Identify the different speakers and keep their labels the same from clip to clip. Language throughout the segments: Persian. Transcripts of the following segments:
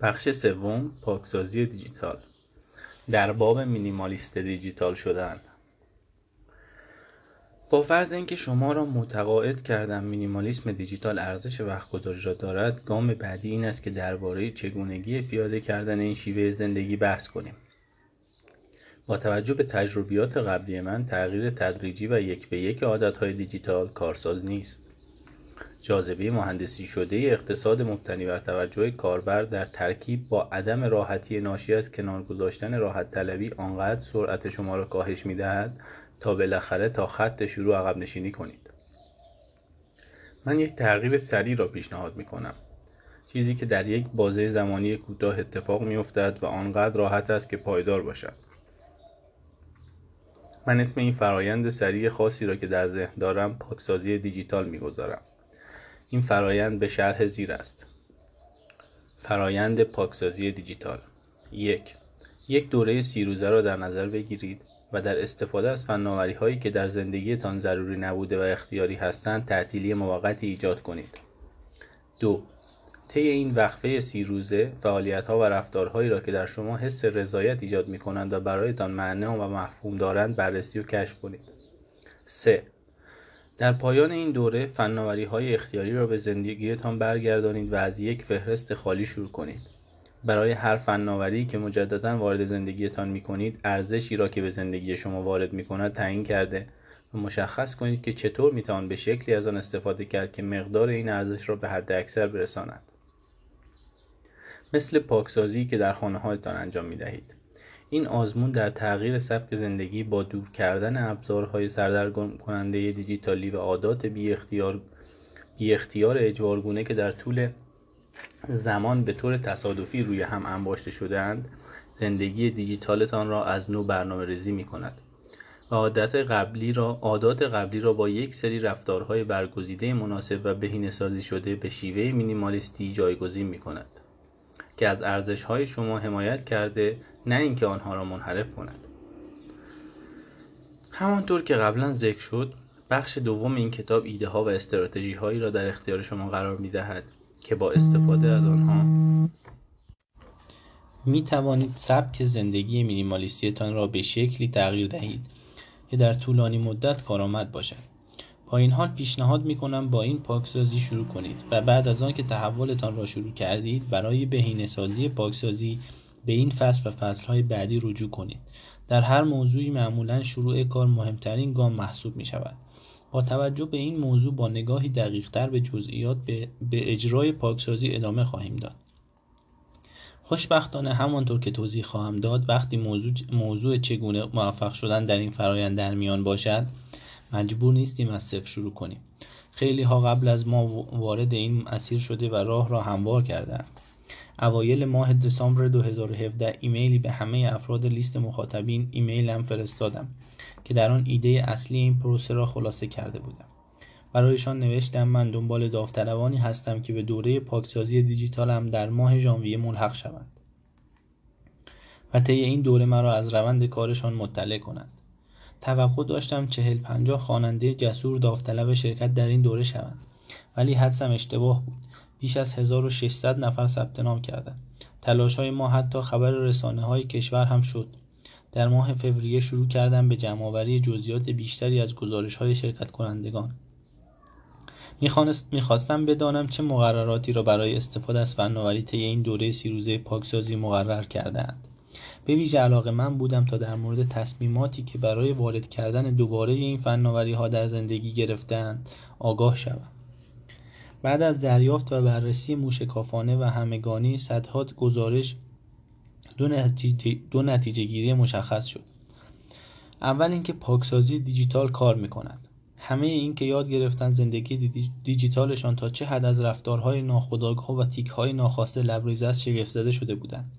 Speaker 1: بخش سوم پاکسازی دیجیتال. در باب مینیمالیست دیجیتال شدن. با فرض اینکه شما را متقاعد کردم مینیمالیسم دیجیتال ارزش وقت گذاری را دارد گام بعدی این است که درباره چگونگی پیاده کردن این شیوه زندگی بحث کنیم. با توجه به تجربیات قبلی من تغییر تدریجی و یک به یک عادتهای دیجیتال کارساز نیست. جاذبه مهندسی شده اقتصاد مبتنی بر توجه کاربر در ترکیب با عدم راحتی ناشی از کنار گذاشتن راحت طلبی آنقدر سرعت شما را کاهش می‌دهد تا بالاخره تا خط شروع عقب نشینی کنید. من یک تغییر سریع را پیشنهاد می کنم چیزی که در یک بازه زمانی کوتاه اتفاق می افتد و آنقدر راحت است که پایدار باشد. من اسم این فرایند سریع خاصی را که در ذهن دارم پاکسازی دیجیتال می‌گذارم. این فرایند به شرح زیر است. فرایند پاکسازی دیجیتال. یک یک دوره سی روزه را در نظر بگیرید و در استفاده از فناوری هایی که در زندگیتان ضروری نبوده و اختیاری هستند تعطیلی موقتی ایجاد کنید. دو طی این وقفه سی روزه فعالیت ها و رفتارهایی را که در شما حس رضایت ایجاد می کنند و برایتان معنی و مفهوم دارند بررسی و کشف کنید. 3. در پایان این دوره فناوری های اختیاری را به زندگیتان برگردانید و از یک فهرست خالی شروع کنید برای هر فناوری که مجددا وارد زندگیتان می کنید ارزشی را که به زندگی شما وارد می کند تعیین کرده و مشخص کنید که چطور می توان به شکلی از آن استفاده کرد که مقدار این ارزش را به حد اکثر برساند مثل پاکسازی که در خانه هایتان انجام می دهید. این آزمون در تغییر سبک زندگی با دور کردن ابزارهای سردرگم کننده دیجیتالی و عادات بی اختیار, بی اختیار اجبارگونه که در طول زمان به طور تصادفی روی هم انباشته شدهاند زندگی دیجیتالتان را از نو برنامه ریزی می کند و عادت قبلی را عادات قبلی را با یک سری رفتارهای برگزیده مناسب و بهینه سازی شده به شیوه مینیمالیستی جایگزین می کند که از ارزش های شما حمایت کرده نه اینکه آنها را منحرف کند. همانطور که قبلا ذکر شد بخش دوم این کتاب ایده ها و استراتژی هایی را در اختیار شما قرار می دهد که با استفاده از آنها می توانید سبک زندگی مینیمالیستیتان را به شکلی تغییر دهید که در طولانی مدت کارآمد باشد. با این حال پیشنهاد می کنم با این پاکسازی شروع کنید و بعد از آن که تحولتان را شروع کردید برای بهینه سازی پاکسازی به این فصل و فصلهای بعدی رجوع کنید. در هر موضوعی معمولا شروع کار مهمترین گام محسوب می شود با توجه به این موضوع با نگاهی دقیقتر به جزئیات به, به اجرای پاکسازی ادامه خواهیم داد. خوشبختانه همانطور که توضیح خواهم داد وقتی موضوع, موضوع چگونه موفق شدن در این فرایند در میان باشد مجبور نیستیم از صفر شروع کنیم. خیلی ها قبل از ما وارد این مسیر شده و راه را هموار کردند اوایل ماه دسامبر 2017 ایمیلی به همه افراد لیست مخاطبین ایمیلم فرستادم که در آن ایده اصلی این پروسه را خلاصه کرده بودم. برایشان نوشتم من دنبال داوطلبانی هستم که به دوره پاکسازی دیجیتالم در ماه ژانویه ملحق شوند و طی این دوره مرا از روند کارشان مطلع کنند. توقع داشتم چهل پنجاه خواننده جسور داوطلب شرکت در این دوره شوند ولی حدسم اشتباه بود. بیش از 1600 نفر ثبت نام کردند. تلاش های ما حتی خبر رسانه های کشور هم شد. در ماه فوریه شروع کردم به جمعآوری جزئیات بیشتری از گزارش های شرکت کنندگان می‌خواستم بدانم چه مقرراتی را برای استفاده از فناوری طی این دوره سی روزه پاکسازی مقرر کردهاند. به ویژه علاقه من بودم تا در مورد تصمیماتی که برای وارد کردن دوباره این فناوری ها در زندگی گرفتند آگاه شوم. بعد از دریافت و بررسی موشکافانه و همگانی صدها گزارش دو نتیجه, دو نتیجه گیری مشخص شد. اول اینکه پاکسازی دیجیتال کار می کند همه این که یاد گرفتن زندگی دیجیتالشان تا چه حد از رفتارهای ناخودآگاه و تیکهای ناخواسته لبریز است شگفت زده شده بودند.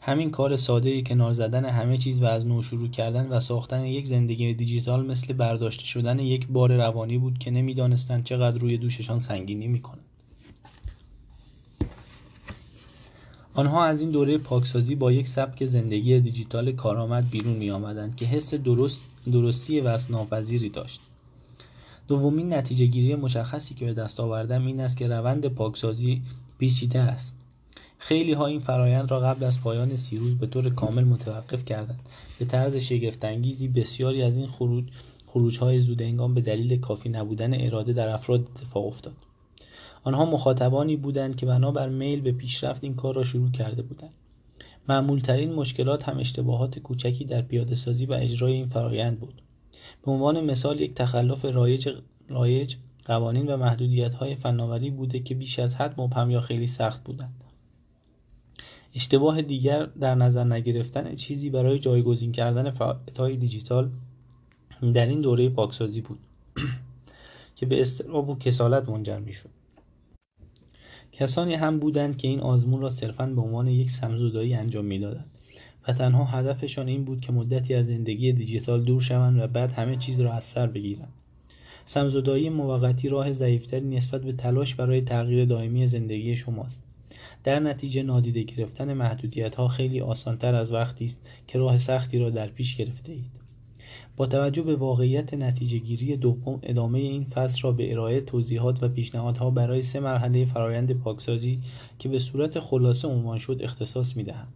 Speaker 1: همین کار ساده کنار زدن همه چیز و از نو شروع کردن و ساختن یک زندگی دیجیتال مثل برداشته شدن یک بار روانی بود که نمی‌دانستند چقدر روی دوششان سنگینی می‌کنند. آنها از این دوره پاکسازی با یک سبک زندگی دیجیتال کارآمد بیرون می آمدند که حس درست درستی ناپذیری داشت. دومین نتیجه گیری مشخصی که به دست آوردم این است که روند پاکسازی پیچیده است. خیلی ها این فرایند را قبل از پایان سی روز به طور کامل متوقف کردند. به طرز شگفتانگیزی بسیاری از این خروج خروجهای زودهنگام به دلیل کافی نبودن اراده در افراد اتفاق افتاد. آنها مخاطبانی بودند که بنابر میل به پیشرفت این کار را شروع کرده بودند. معمولترین مشکلات هم اشتباهات کوچکی در پیاده سازی و اجرای این فرایند بود. به عنوان مثال یک تخلف رایج, رایج قوانین و محدودیت های فناوری بوده که بیش از حد مبهم یا خیلی سخت بودند. اشتباه دیگر در نظر نگرفتن چیزی برای جایگزین کردن فعالیت‌های دیجیتال در این دوره پاکسازی بود که به استراب و کسالت منجر می‌شد. کسانی هم بودند که این آزمون را صرفا به عنوان یک سمزدایی انجام می‌دادند و تنها هدفشان این بود که مدتی از زندگی دیجیتال دور شوند و بعد همه چیز را از سر بگیرند. سمزدایی موقتی راه ضعیفتری نسبت به تلاش برای تغییر دائمی زندگی شماست. در نتیجه نادیده گرفتن محدودیت ها خیلی آسانتر از وقتی است که راه سختی را در پیش گرفته اید با توجه به واقعیت نتیجه گیری دوم ادامه این فصل را به ارائه توضیحات و پیشنهادها برای سه مرحله فرایند پاکسازی که به صورت خلاصه عنوان شد اختصاص می دهم.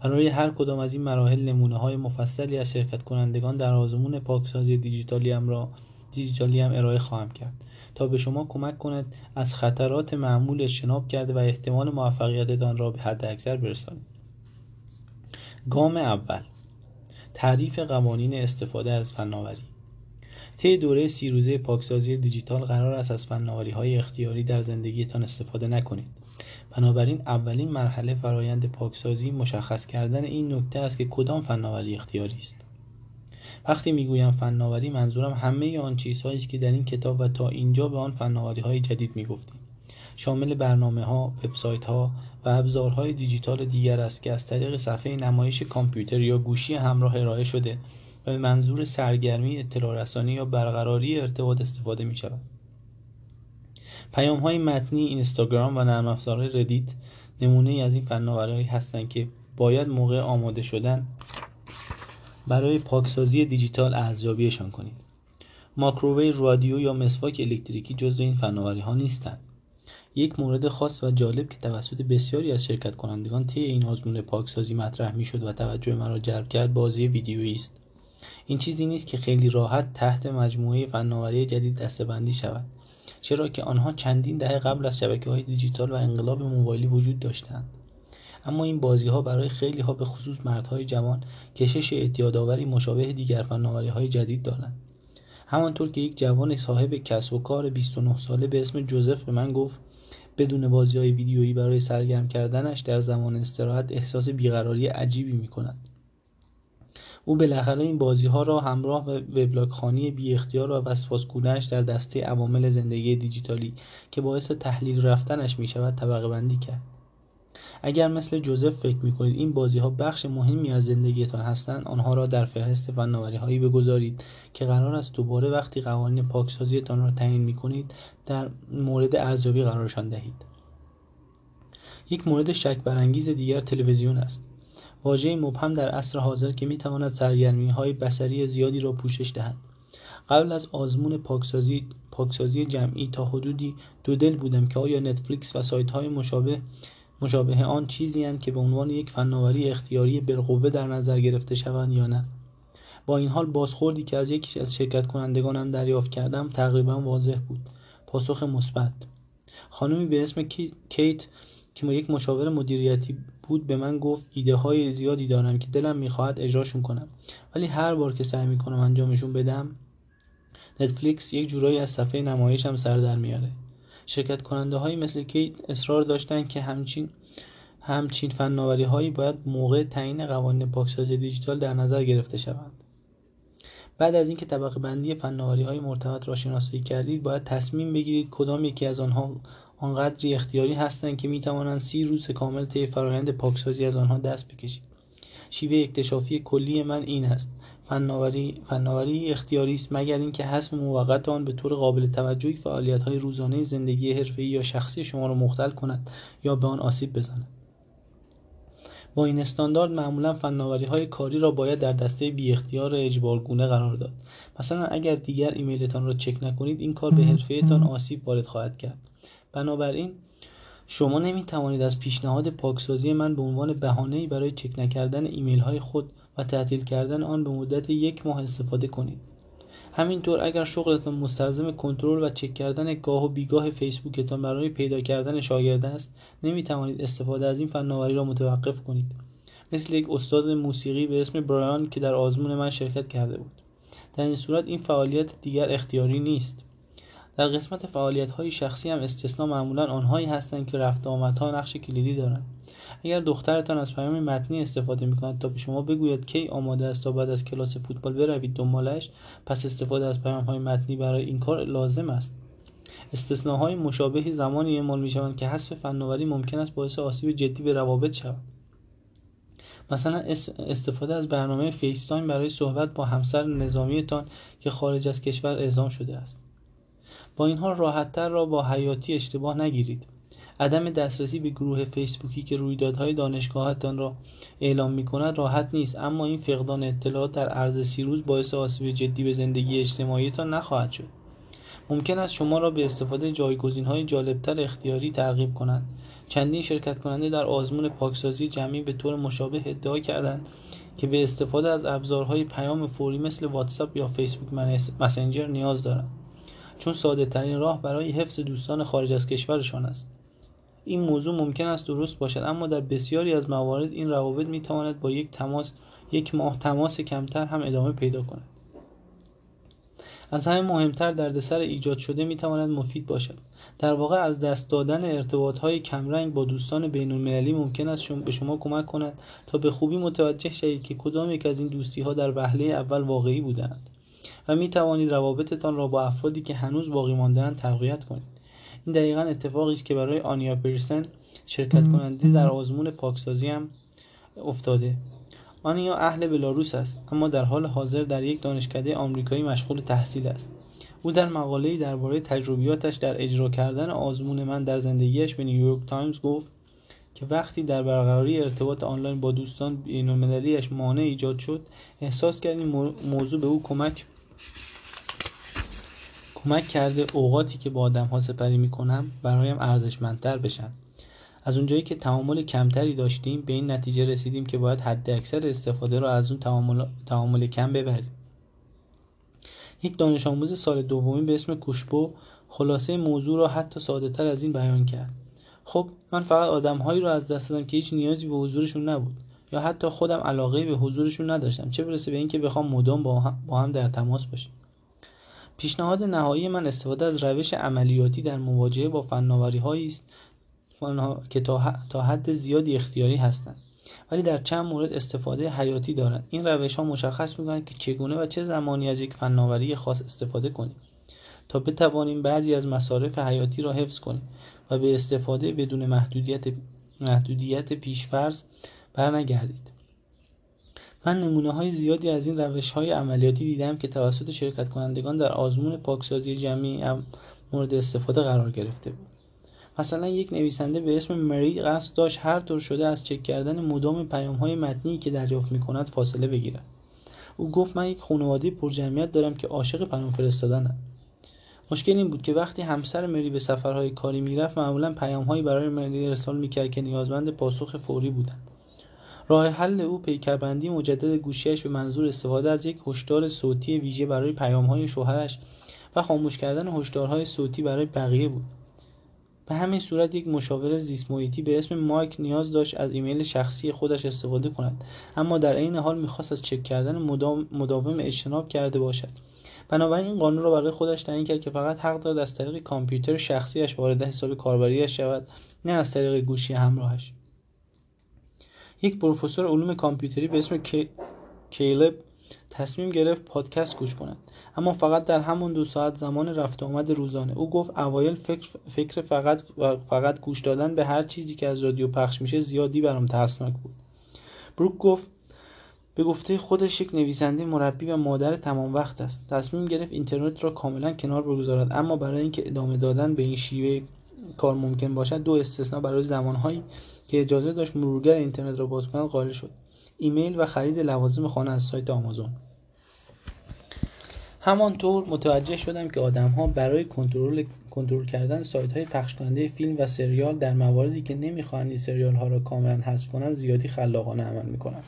Speaker 1: برای هر کدام از این مراحل نمونه های مفصلی از شرکت کنندگان در آزمون پاکسازی دیجیتالی هم را دیجیتالی هم ارائه خواهم کرد تا به شما کمک کند از خطرات معمول اجتناب کرده و احتمال موفقیتتان را به حد اکثر برسانید گام اول. تعریف قوانین استفاده از فناوری. طی دوره سی روزه پاکسازی دیجیتال قرار است از فناوری های اختیاری در زندگیتان استفاده نکنید. بنابراین اولین مرحله فرایند پاکسازی مشخص کردن این نکته است که کدام فناوری اختیاری است. وقتی می‌گویم فناوری منظورم همه آن چیزهایی است که در این کتاب و تا اینجا به آن فناوری های جدید می‌گفتیم شامل برنامه ها، وبسایت ها و ابزارهای دیجیتال دیگر است که از طریق صفحه نمایش کامپیوتر یا گوشی همراه ارائه شده و به منظور سرگرمی اطلاع رسانی یا برقراری ارتباط استفاده می شود. پیام های متنی اینستاگرام و نرم افزارهای Reddit نمونه ای از این فناوری هستند که باید موقع آماده شدن برای پاکسازی دیجیتال ارزیابیشان کنید. ماکروویو رادیو یا مسواک الکتریکی جزو این فناوری ها نیستند. یک مورد خاص و جالب که توسط بسیاری از شرکت کنندگان طی این آزمون پاکسازی مطرح می‌شد و توجه مرا جلب کرد بازی ویدیویی است این چیزی نیست که خیلی راحت تحت مجموعه فناوری جدید دستبندی شود چرا که آنها چندین دهه قبل از شبکه های دیجیتال و انقلاب موبایلی وجود داشتند اما این بازی ها برای خیلی ها به خصوص مردهای جوان کشش اعتیادآوری مشابه دیگر فناوری های جدید دارند همانطور که یک جوان صاحب کسب و کار 29 ساله به اسم جوزف به من گفت بدون بازی های ویدیویی برای سرگرم کردنش در زمان استراحت احساس بیقراری عجیبی می کند. او بالاخره این بازی ها را همراه و وبلاگ خانی بی اختیار و وسواسگونهاش در دسته عوامل زندگی دیجیتالی که باعث تحلیل رفتنش می شود طبقه بندی کرد. اگر مثل جوزف فکر می کنید این بازی ها بخش مهمی از زندگیتان هستند آنها را در فهرست فناوری هایی بگذارید که قرار است دوباره وقتی قوانین پاکسازیتان را تعیین می کنید در مورد ارزیابی قرارشان دهید. یک مورد شک برانگیز دیگر تلویزیون است. واژه مبهم در عصر حاضر که می تواند سرگرمی های بسری زیادی را پوشش دهد. قبل از آزمون پاکسازی, پاکسازی جمعی تا حدودی دو دل بودم که آیا نتفلیکس و سایت های مشابه مشابه آن چیزی که به عنوان یک فناوری اختیاری بالقوه در نظر گرفته شوند یا نه. با این حال بازخوردی که از یکی از شرکت کنندگانم دریافت کردم تقریبا واضح بود. پاسخ مثبت. خانمی به اسم کیت که ما یک مشاور مدیریتی بود به من گفت ایده های زیادی دارم که دلم می‌خواهد اجراشون کنم. ولی هر بار که سعی می‌کنم انجامشون بدم نتفلیکس یک جورایی از صفحه نمایشم سر در میاره. شرکت کننده هایی مثل کیت اصرار داشتند که همچین همچین فناوری هایی باید موقع تعیین قوانین پاکسازی دیجیتال در نظر گرفته شوند. بعد از اینکه طبقه بندی فناوری های مرتبط را شناسایی کردید باید تصمیم بگیرید کدام یکی از آنها آنقدری اختیاری هستند که می توانند سی روز کامل طی فرایند پاکسازی از آنها دست بکشید. شیوه اکتشافی کلی من این است. فناوری فناوری اختیاری است مگر اینکه حذف موقت آن به طور قابل توجهی فعالیت‌های روزانه زندگی حرفه‌ای یا شخصی شما را مختل کند یا به آن آسیب بزند؟ با این استاندارد معمولا فناوری های کاری را باید در دسته بی اختیار اجبارگونه قرار داد. مثلا اگر دیگر ایمیلتان را چک نکنید این کار به حرفهتان آسیب وارد خواهد کرد. بنابراین شما نمی توانید از پیشنهاد پاکسازی من به عنوان بهانه‌ای برای چک نکردن ایمیل های خود و تعطیل کردن آن به مدت یک ماه استفاده کنید. همینطور اگر شغلتان مستلزم کنترل و چک کردن گاه و بیگاه فیسبوکتان برای پیدا کردن شاگرد است نمی توانید استفاده از این فناوری را متوقف کنید. مثل یک استاد موسیقی به اسم برایان که در آزمون من شرکت کرده بود. در این صورت این فعالیت دیگر اختیاری نیست. در قسمت فعالیت های شخصی هم استثنا معمولا آنهایی هستند که رفت آمدها نقش کلیدی دارند. اگر دخترتان از پیام متنی استفاده می کند تا به شما بگوید کی آماده است تا بعد از کلاس فوتبال بروید دنبالش پس استفاده از پیام های متنی برای این کار لازم است. استثناهای مشابهی زمانی اعمال می شوند که حذف فناوری ممکن است باعث آسیب جدی به روابط شود. مثلا استفاده از برنامه FaceTime برای صحبت با همسر نظامیتان که خارج از کشور اعزام شده است. با این حال راحتتر را با حیاتی اشتباه نگیرید. عدم دسترسی به گروه فیسبوکی که رویدادهای دانشگاهتان را اعلام می کند راحت نیست اما این فقدان اطلاعات در عرض سی روز باعث آسیب جدی به زندگی اجتماعیتان نخواهد شد. ممکن است شما را به استفاده جایگزین های جالبتر اختیاری ترغیب کنند. چندین شرکت کننده در آزمون پاکسازی جمعی به طور مشابه ادعا کردند که به استفاده از ابزارهای پیام فوری مثل واتساپ یا فیسبوک مسنجر نیاز دارند. چون ساده ترین راه برای حفظ دوستان خارج از کشورشان است. این موضوع ممکن است درست باشد اما در بسیاری از موارد این روابط می تواند با یک تماس یک ماه تماس کمتر هم ادامه پیدا کند. از همه مهمتر دردسر ایجاد شده می تواند مفید باشد. در واقع از دست دادن ارتباط های کمرنگ با دوستان بین المللی ممکن است شما به شما کمک کند تا به خوبی متوجه شوید که کدام یک از این دوستی ها در وهله اول واقعی بودند و می توانید روابطتان را با افرادی که هنوز باقی ماندهاند تقویت کنید. این دقیقا اتفاقی است که برای آنیا پرسن شرکت کننده در آزمون پاکسازی هم افتاده. آنیا اهل بلاروس است اما در حال حاضر در یک دانشکده آمریکایی مشغول تحصیل است. او در مقاله‌ای درباره تجربیاتش در اجرا کردن آزمون من در زندگیش به نیویورک تایمز گفت که وقتی در برقراری ارتباط آنلاین با دوستان بین‌المللی‌اش مانع ایجاد شد احساس کرد این موضوع به او کمک کمک کرده اوقاتی که با آدم ها سپری می کنم برایم ارزشمندتر بشن از اونجایی که تعامل کمتری داشتیم به این نتیجه رسیدیم که باید حد اکثر استفاده را از اون تعامل, تعامل کم ببریم. یک دانش آموز سال دومی به اسم کوشبو خلاصه موضوع را حتی ساده تر از این بیان کرد. خب من فقط آدم هایی را از دست دادم که هیچ نیازی به حضورشون نبود. یا حتی خودم علاقه به حضورشون نداشتم. چه برسه به اینکه بخوام مدام با هم, در تماس باشیم. پیشنهاد نهایی من استفاده از روش عملیاتی در مواجهه با فناوری است که تا حد زیادی اختیاری هستند. ولی در چند مورد استفاده حیاتی دارند این روش ها مشخص می‌کنند که چگونه و چه زمانی از یک فناوری خاص استفاده کنیم تا بتوانیم بعضی از مصارف حیاتی را حفظ کنیم و به استفاده بدون محدودیت محدودیت پیشفرض برنگردید. من نمونه های زیادی از این روش های عملیاتی دیدم که توسط شرکت کنندگان در آزمون پاکسازی جمعی مورد استفاده قرار گرفته بود. مثلا یک نویسنده به اسم مری قصد داشت هر طور شده از چک کردن مدام پیام های متنی که دریافت می کند فاصله بگیرد. او گفت من یک خانواده پرجمعیت دارم که عاشق پیام فرستادنم. مشکل این بود که وقتی همسر مری به سفرهای کاری می‌رفت معمولا پیامهایی برای مری ارسال می‌کرد که نیازمند پاسخ فوری بودند. راه حل او پیکربندی مجدد گوشیش به منظور استفاده از یک هشدار صوتی ویژه برای پیامهای شوهرش و خاموش کردن هشدارهای صوتی برای بقیه بود. به همین صورت یک مشاور زیست به اسم مایک نیاز داشت از ایمیل شخصی خودش استفاده کند اما در عین حال می‌خواست از چک کردن مداوم اجتناب کرده باشد. بنابراین این قانون را برای خودش تعیین کرد که فقط حق دارد از طریق کامپیوتر شخصیش وارد حساب کاربریش شود نه از طریق گوشی همراهش. یک پروفسور علوم کامپیوتری به اسم کیلب تصمیم گرفت پادکست گوش کند. اما فقط در همون دو ساعت زمان رفت آمد روزانه. او گفت اوایل فکر, فکر فقط فقط گوش دادن به هر چیزی که از رادیو پخش میشه زیادی برام ترسناک بود. بروک گفت به گفته خودش یک نویسنده مربی و مادر تمام وقت است. تصمیم گرفت اینترنت را کاملا کنار بگذارد اما برای اینکه ادامه دادن به این شیوه کار ممکن باشد دو استثنا برای زمانهایی که اجازه داشت مرورگر اینترنت را باز کند قائل شد. ایمیل و خرید لوازم خانه از سایت آمازون. همانطور متوجه شدم که آدم ها برای کنترل کنترل کردن سایت های پخش کننده فیلم و سریال در مواردی که نمی‌خواهند این سریال ها را کاملا حذف کنند زیادی خلاقانه عمل می‌کنند.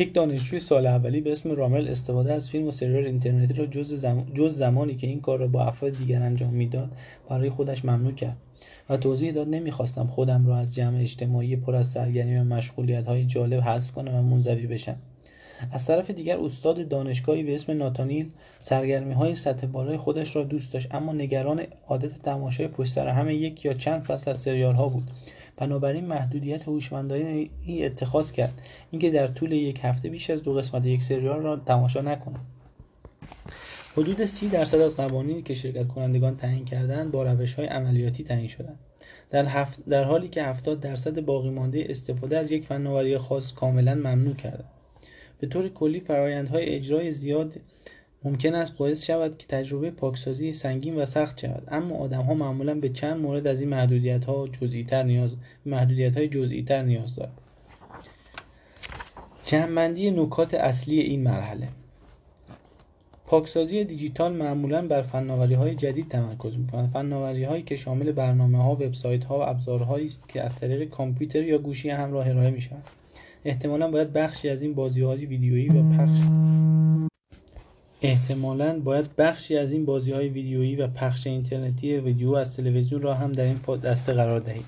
Speaker 1: یک دانشجوی سال اولی به اسم رامل استفاده از فیلم و سریال اینترنتی را جز, جز زمانی که این کار را با افراد دیگر انجام می‌داد برای خودش ممنوع کرد و توضیح داد نمی‌خواستم خودم را از جمع اجتماعی پر از سرگرمی و مشغولیت های جالب حذف کنم و منزوی بشم. از طرف دیگر استاد دانشگاهی به اسم ناتانیل سرگرمی های سطح بالای خودش را دوست داشت اما نگران عادت تماشای پشت سر همه یک یا چند فصل از سریال ها بود. بنابراین محدودیت هوشمندانه ای اتخاذ کرد. اینکه در طول یک هفته بیش از دو قسمت یک سریال را تماشا نکنم حدود سی درصد از قوانینی که شرکت کنندگان تعیین کردند با روش های عملیاتی تعیین شدند. در, هفت در حالی که 70 درصد باقی مانده استفاده از یک فناوری خاص کاملا ممنوع کردند. به طور کلی فرایندهای اجرای زیاد ممکن است باعث شود که تجربه پاکسازی سنگین و سخت شود. اما آدم ها معمولا به چند مورد از این محدودیت ها جزئی تر نیاز محدودیت های جزئی تر نیاز دارند. جمعبندی نکات اصلی این مرحله. پاکسازی دیجیتال معمولا بر فناوری های جدید تمرکز می‌کنند فناوری هایی که شامل برنامه ها وبسایت ها و ابزارهایی است که از طریق کامپیوتر یا گوشی همراه ارائه می‌شوند. احتمالا باید بخشی از این بازی های ویدیویی و پخش احتمالا باید بخشی از این بازی های ویدیویی و پخش اینترنتی ویدیو از تلویزیون را هم در این دسته قرار دهید.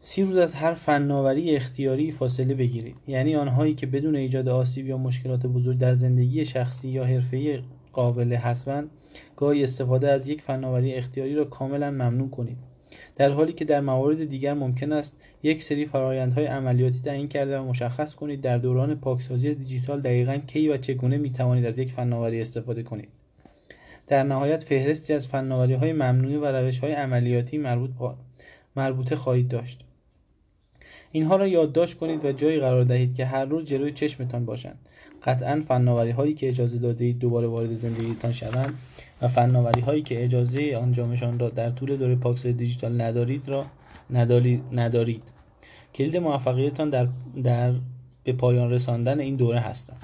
Speaker 1: سی روز از هر فناوری اختیاری فاصله بگیرید. یعنی آنهایی که بدون ایجاد آسیب یا مشکلات بزرگ در زندگی شخصی یا حرفه‌ای قابل حسبند گاهی استفاده از یک فناوری اختیاری را کاملا ممنوع کنید. در حالی که در موارد دیگر ممکن است یک سری فرایندهای عملیاتی تعیین کرده و مشخص کنید در دوران پاکسازی دیجیتال دقیقا کی و چگونه می توانید از یک فناوری استفاده کنید. در نهایت فهرستی از فناوری های ممنوع و روش های عملیاتی مربوط مربوطه خواهید داشت. اینها را یادداشت کنید و جایی قرار دهید که هر روز جلوی چشمتان باشند. قطعا فناوری هایی که اجازه داده دوباره وارد زندگیتان شوند و فناوری هایی که اجازه انجامشان را در طول دوره پاکسازی دیجیتال ندارید را ندارید. کلید موفقیتان در, در به پایان رساندن این دوره هستند.